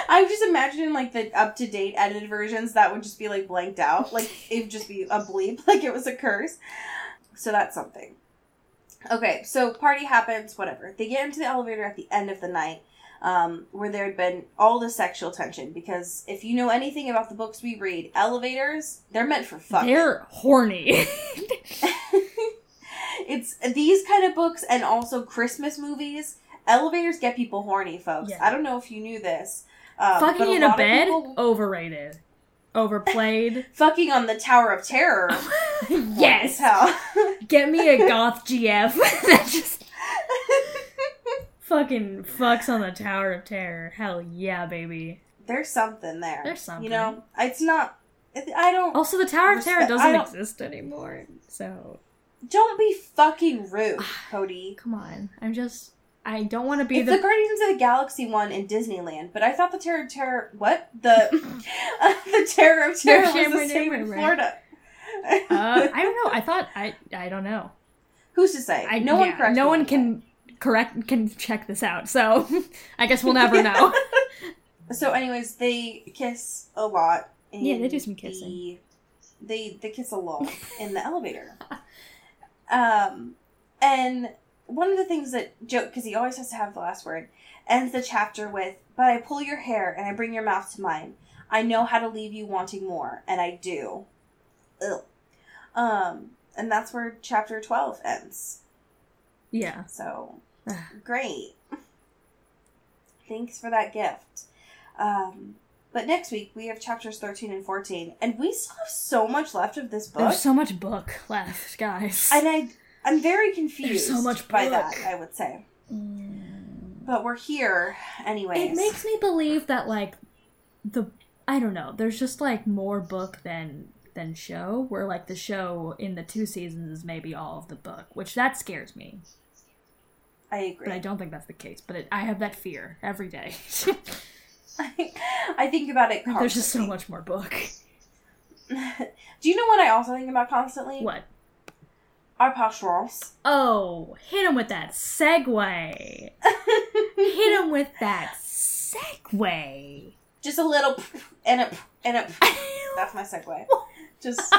I'm just imagining like the up to date edited versions that would just be like blanked out, like it would just be a bleep, (laughs) like it was a curse. So that's something. Okay, so party happens, whatever. They get into the elevator at the end of the night, um, where there had been all the sexual tension. Because if you know anything about the books we read, elevators they're meant for fucking. They're horny. (laughs) (laughs) it's these kind of books and also Christmas movies. Elevators get people horny, folks. Yeah. I don't know if you knew this. Um, Fucking in a of bed? people- Overrated. Overplayed. (laughs) fucking on the Tower of Terror. (laughs) yes! (laughs) Get me a goth GF that just fucking fucks on the Tower of Terror. Hell yeah, baby. There's something there. There's something. You know, it's not. it- I don't. Also, the Tower of Terror doesn't exist anymore. So, Don't be fucking rude, (sighs) Cody. come on. I'm just. I don't want to be It's the. the Guardians of the Galaxy one in Disneyland, but I thought the Terror of Terror. What the? (laughs) (laughs) the Terror of Terror was the same in. Florida. uh, I don't know. I thought. I I don't know. Who's to say? I, no one correct. No one on can correct can check this out. So (laughs) I guess we'll never know. So, anyways, they kiss a lot. in Yeah, they do some the- kissing. they they kiss a lot in the elevator. Um, and one of the things that Joe, because he always has to have the last word, ends the chapter with, "But I pull your hair and I bring your mouth to mine. I know how to leave you wanting more, and I do." Ugh. Um, and that's where chapter twelve ends. yeah. So (sighs) great. Thanks for that gift. Um, but next week we have chapters thirteen and fourteen, and we still have so much left of this book. There's so much book left, guys. and I, I'm very confused so much by book. that. I would say, mm. but we're here anyways. It makes me believe that like the I don't know. There's just like more book than than show. Where like the show in the two seasons is maybe all of the book, which that scares me. I agree. But I don't think that's the case. But it, I have that fear every day. (laughs) I think about it. Constantly. (laughs) There's just so much more book. (laughs) Do you know what I also think about constantly? What? Our patrons. Oh, hit him with that segue. hit him with that segue. Just a little and a and a. That's my segue. (laughs) Just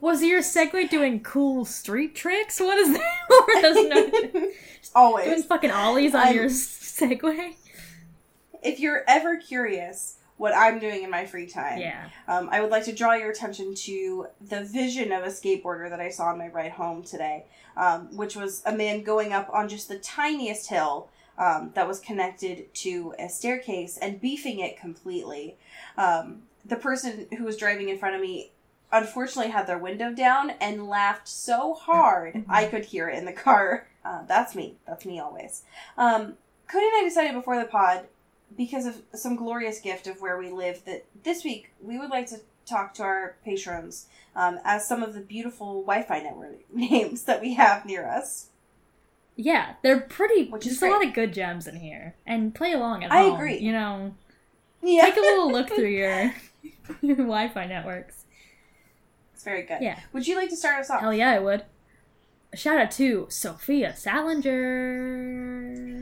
Was your segue doing cool street tricks? What is that? (laughs) or does no, (laughs) doing always. fucking ollies on your segue? If you're ever curious what I'm doing in my free time, Yeah. um, I would like to draw your attention to the vision of a skateboarder that I saw on my ride home today, um, which was a man going up on just the tiniest hill um, that was connected to a staircase and beefing it completely. Um, the person who was driving in front of me unfortunately had their window down and laughed so hard I could hear it in the car. Uh, that's me. That's me always. Um, Cody and I decided before the pod, because of some glorious gift of where we live, that this week we would like to talk to our patrons um, as some of the beautiful Wi-Fi network (laughs) names that we have near us. Yeah, they're pretty. Which is there's a lot of good gems in here, and play along at I home. agree. You know, Yeah, take a little look through (laughs) your, (laughs) your Wi-Fi networks. it's very good. Yeah. Would you like to start us off? Hell yeah, I would. A shout out to Sophia Salinger,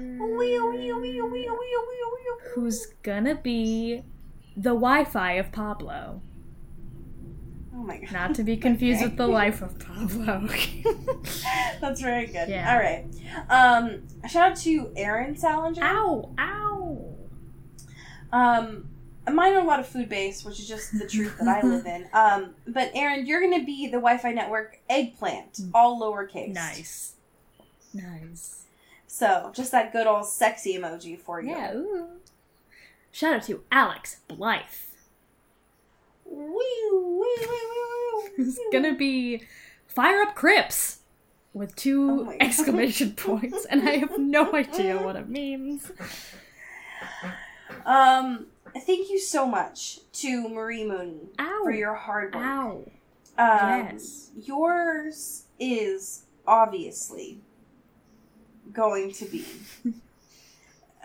Who's gonna be the Wi-Fi of Pablo. Oh my god. Not to be (laughs) confused Okay. with the life of Pablo. (laughs) That's very good. Yeah. All right. Um, shout out to Aaron Salinger. ow! Ow! Um, mine are a lot of food based, which is just the truth that I (laughs) live in. Um, but Aaron, you're gonna be the Wi-Fi network eggplant, all lowercase. Nice, nice. So just that good old sexy emoji for you. Yeah. Ooh. Shout out to Alex Blythe. Wee, wee, wee, wee, who's gonna be fire up Crips with Oh two God. exclamation (laughs) points, and I have no idea what it means. Um, thank you so much to Marie Mooney Ow! for your hard work. Ow! Um, Yes. Yours is obviously going to be. (laughs)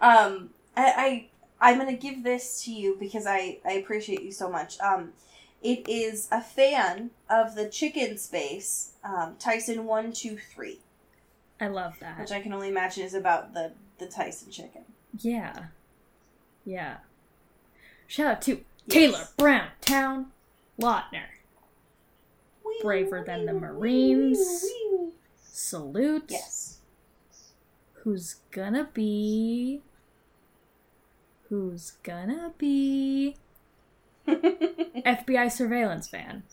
um, I, I I'm gonna give this to you because I I appreciate you so much. Um, it is a fan of the chicken space, um, Tyson one two three, I love that. which I can only imagine is about the the Tyson chicken. Yeah. Yeah. Shout out to Yes. Taylor Brown Town Lautner. Braver than the Marines. Salute. Yes. Who's gonna be. Who's gonna be. (laughs) FBI surveillance van.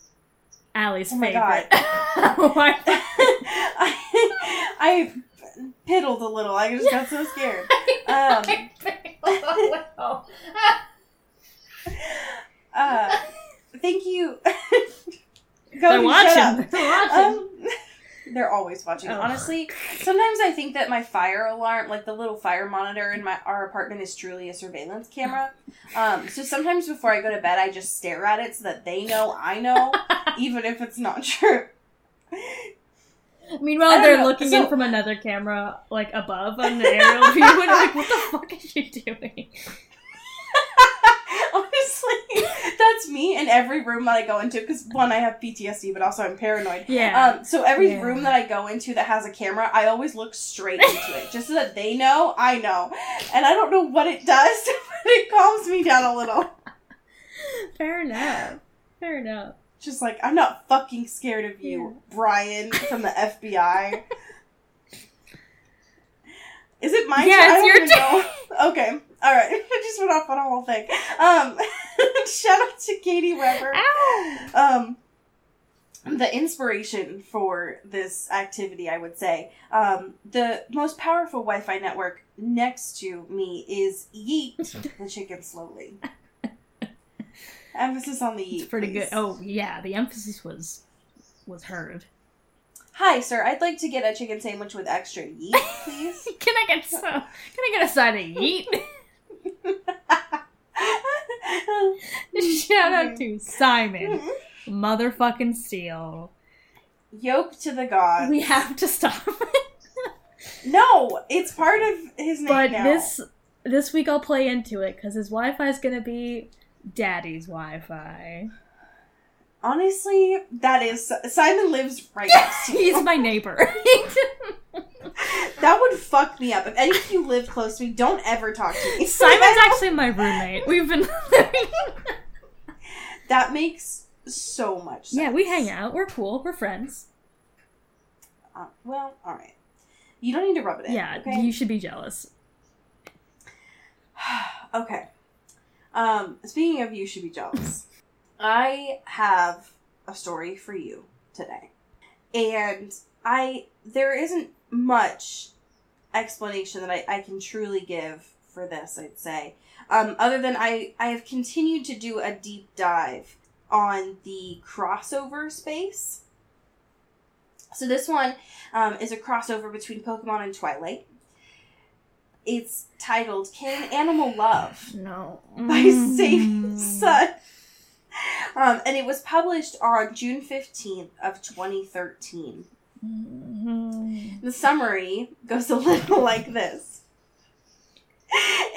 Allie's Oh my favorite. (laughs) Why- (laughs) I, I piddled a little. I just got so scared. Um, uh, thank you. They're Cody, watching. They're watching. Um, they're always watching. Oh. Honestly, sometimes I think that my fire alarm, like the little fire monitor in my our apartment, is truly a surveillance camera. (laughs) Um, so sometimes before I go to bed, I just stare at it so that they know I know, (laughs) even if it's not (laughs) true. Meanwhile, they're know. looking So- in from another camera, like above on the aerial view, and like, what the fuck is she doing? Honestly, that's me in every room that I go into because one, I have PTSD, but also I'm paranoid. Yeah. Um, so every Yeah. room that I go into that has a camera, I always look straight into it, just so that they know I know. And I don't know what it does, (laughs) but it calms me down a little. Fair enough. Fair enough. Just like I'm not fucking scared of you, Brian from the FBI. (laughs) Is it my Yeah, turn? I don't your know. (laughs) Okay, all right. (laughs) I just went off on a whole thing. Um, (laughs) shout out to Katie Weber. Ow! um the inspiration for this activity i would say um the most powerful wi-fi network next to me is yeet (laughs) the chicken slowly emphasis on the yeet It's pretty please. good. Oh yeah, the emphasis was was heard. hi sir i'd like to get a chicken sandwich with extra yeet please Can I get some? Can I get a side of yeet? (laughs) Shout out to Simon, motherfucking Steel. yoke to the gods We have to stop. It. (laughs) No it's part of his name but now. this this week I'll play into it because his Wi-Fi is gonna be Daddy's Wi-Fi. honestly that is simon lives right (laughs) next to you He's my neighbor. That would fuck me up. If any of you live close to me, don't ever talk to me. Simon's (laughs) actually my roommate. We've been that makes so much sense. Yeah, we hang out. We're cool. We're friends. Uh, well, all right. You don't need to rub it in. Yeah, Okay. you should be jealous. (sighs) okay. Um, speaking of you should be jealous, I have a story for you today. And I there isn't much explanation that I, I can truly give for this, I'd say. Um, other than I, I have continued to do a deep dive on the crossover space. So this one um, is a crossover between Pokemon and Twilight. It's titled "Can Animal Love?" No. by Save Sun. Um, and it was published on June 15th of 2013. Mm. The summary goes a little (laughs) like this.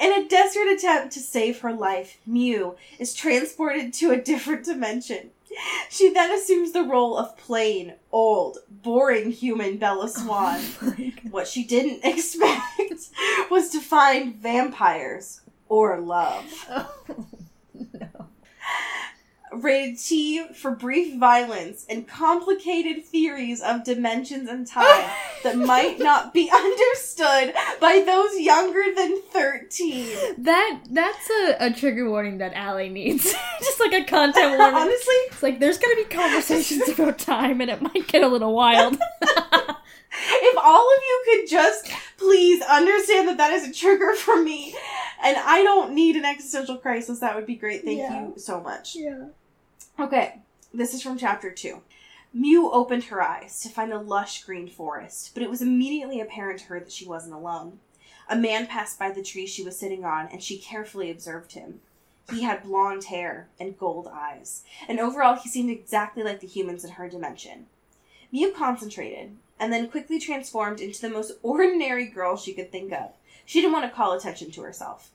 In a desperate attempt to save her life, Mew is transported to a different dimension. She then assumes the role of plain, old, boring human Bella (laughs) Swan. What she didn't (laughs) expect was to find vampires or love. no. Rated T for brief violence and complicated theories of dimensions and time (laughs) that might not be understood by those younger than 13. That that's a, a trigger warning that Allie needs. (laughs) Just like a content (laughs) warning. Honestly, It's like there's gonna be conversations about time and it might get a little wild. if all of you could just please understand that that is a trigger for me and I don't need an existential crisis, that would be great. Thank Yeah. you so much. yeah. Okay, this is from chapter two. Mew opened her eyes to find a lush green forest, but it was immediately apparent to her that she wasn't alone. A man passed by the tree she was sitting on, and she carefully observed him. He had blonde hair and gold eyes, and overall he seemed exactly like the humans in her dimension. Mew concentrated, and then quickly transformed into the most (laughs) ordinary girl she could think of. She didn't want to call attention to herself.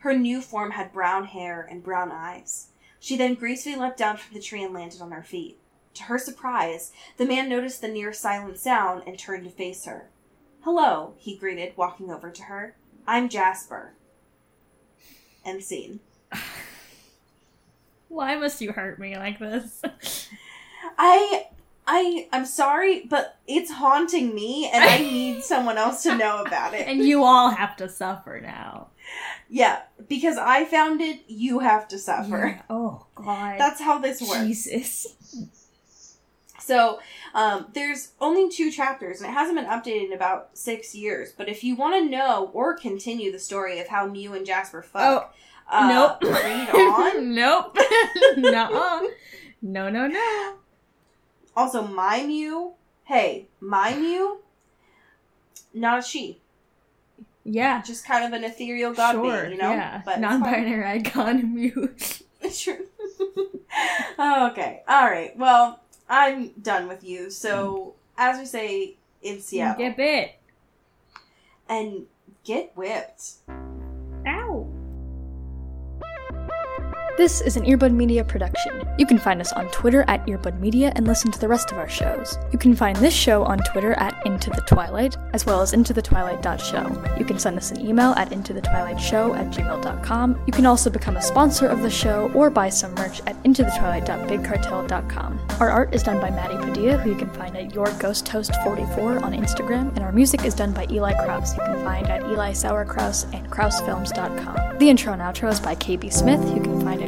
Her new form had brown hair and brown eyes. She then gracefully leapt down from the tree and landed on her feet. To her surprise, the man noticed the near silent sound and turned to face her. Hello, he greeted, walking over to her. I'm Jasper. End scene. (laughs) Why must you hurt me like this? (laughs) I I I'm sorry, but it's haunting me and I (laughs) need someone else to know about it. and you all have to suffer now. Yeah, because I found it, you have to suffer. Yeah. Oh god. That's how this works. Jesus. So, um, there's only two chapters, and it hasn't been updated in about six years. But if you want to know or continue the story of how Mew and Jasper fuck, uh, nope. read (laughs) on. nope. (laughs) no. No, no, no. Also, my Mew, hey, my Mew, not a she, Yeah. just kind of an ethereal god sure. being, you know. Yeah. But Non-binary icon mute. fine. Sure. okay, all right. Well, I'm done with you. So, mm. as we say in Seattle, Get bit. and get whipped. This is an Earbud Media production. You can find us on Twitter at Earbud Media and listen to the rest of our shows. You can find this show on Twitter at Into the Twilight, as well as IntoTheTwilight.show. You can send us an email at IntoTheTwilightShow at gmail.com. You can also become a sponsor of the show or buy some merch at IntoTheTwilight.BigCartel.com. Our art is done by Maddie Padilla, who you can find at YourGhostHost44 on Instagram, and our music is done by Eli Kraus, you can find at Eli Sauerkraus and KrausFilms.com. The intro and outro is by KB Smith, who you can find at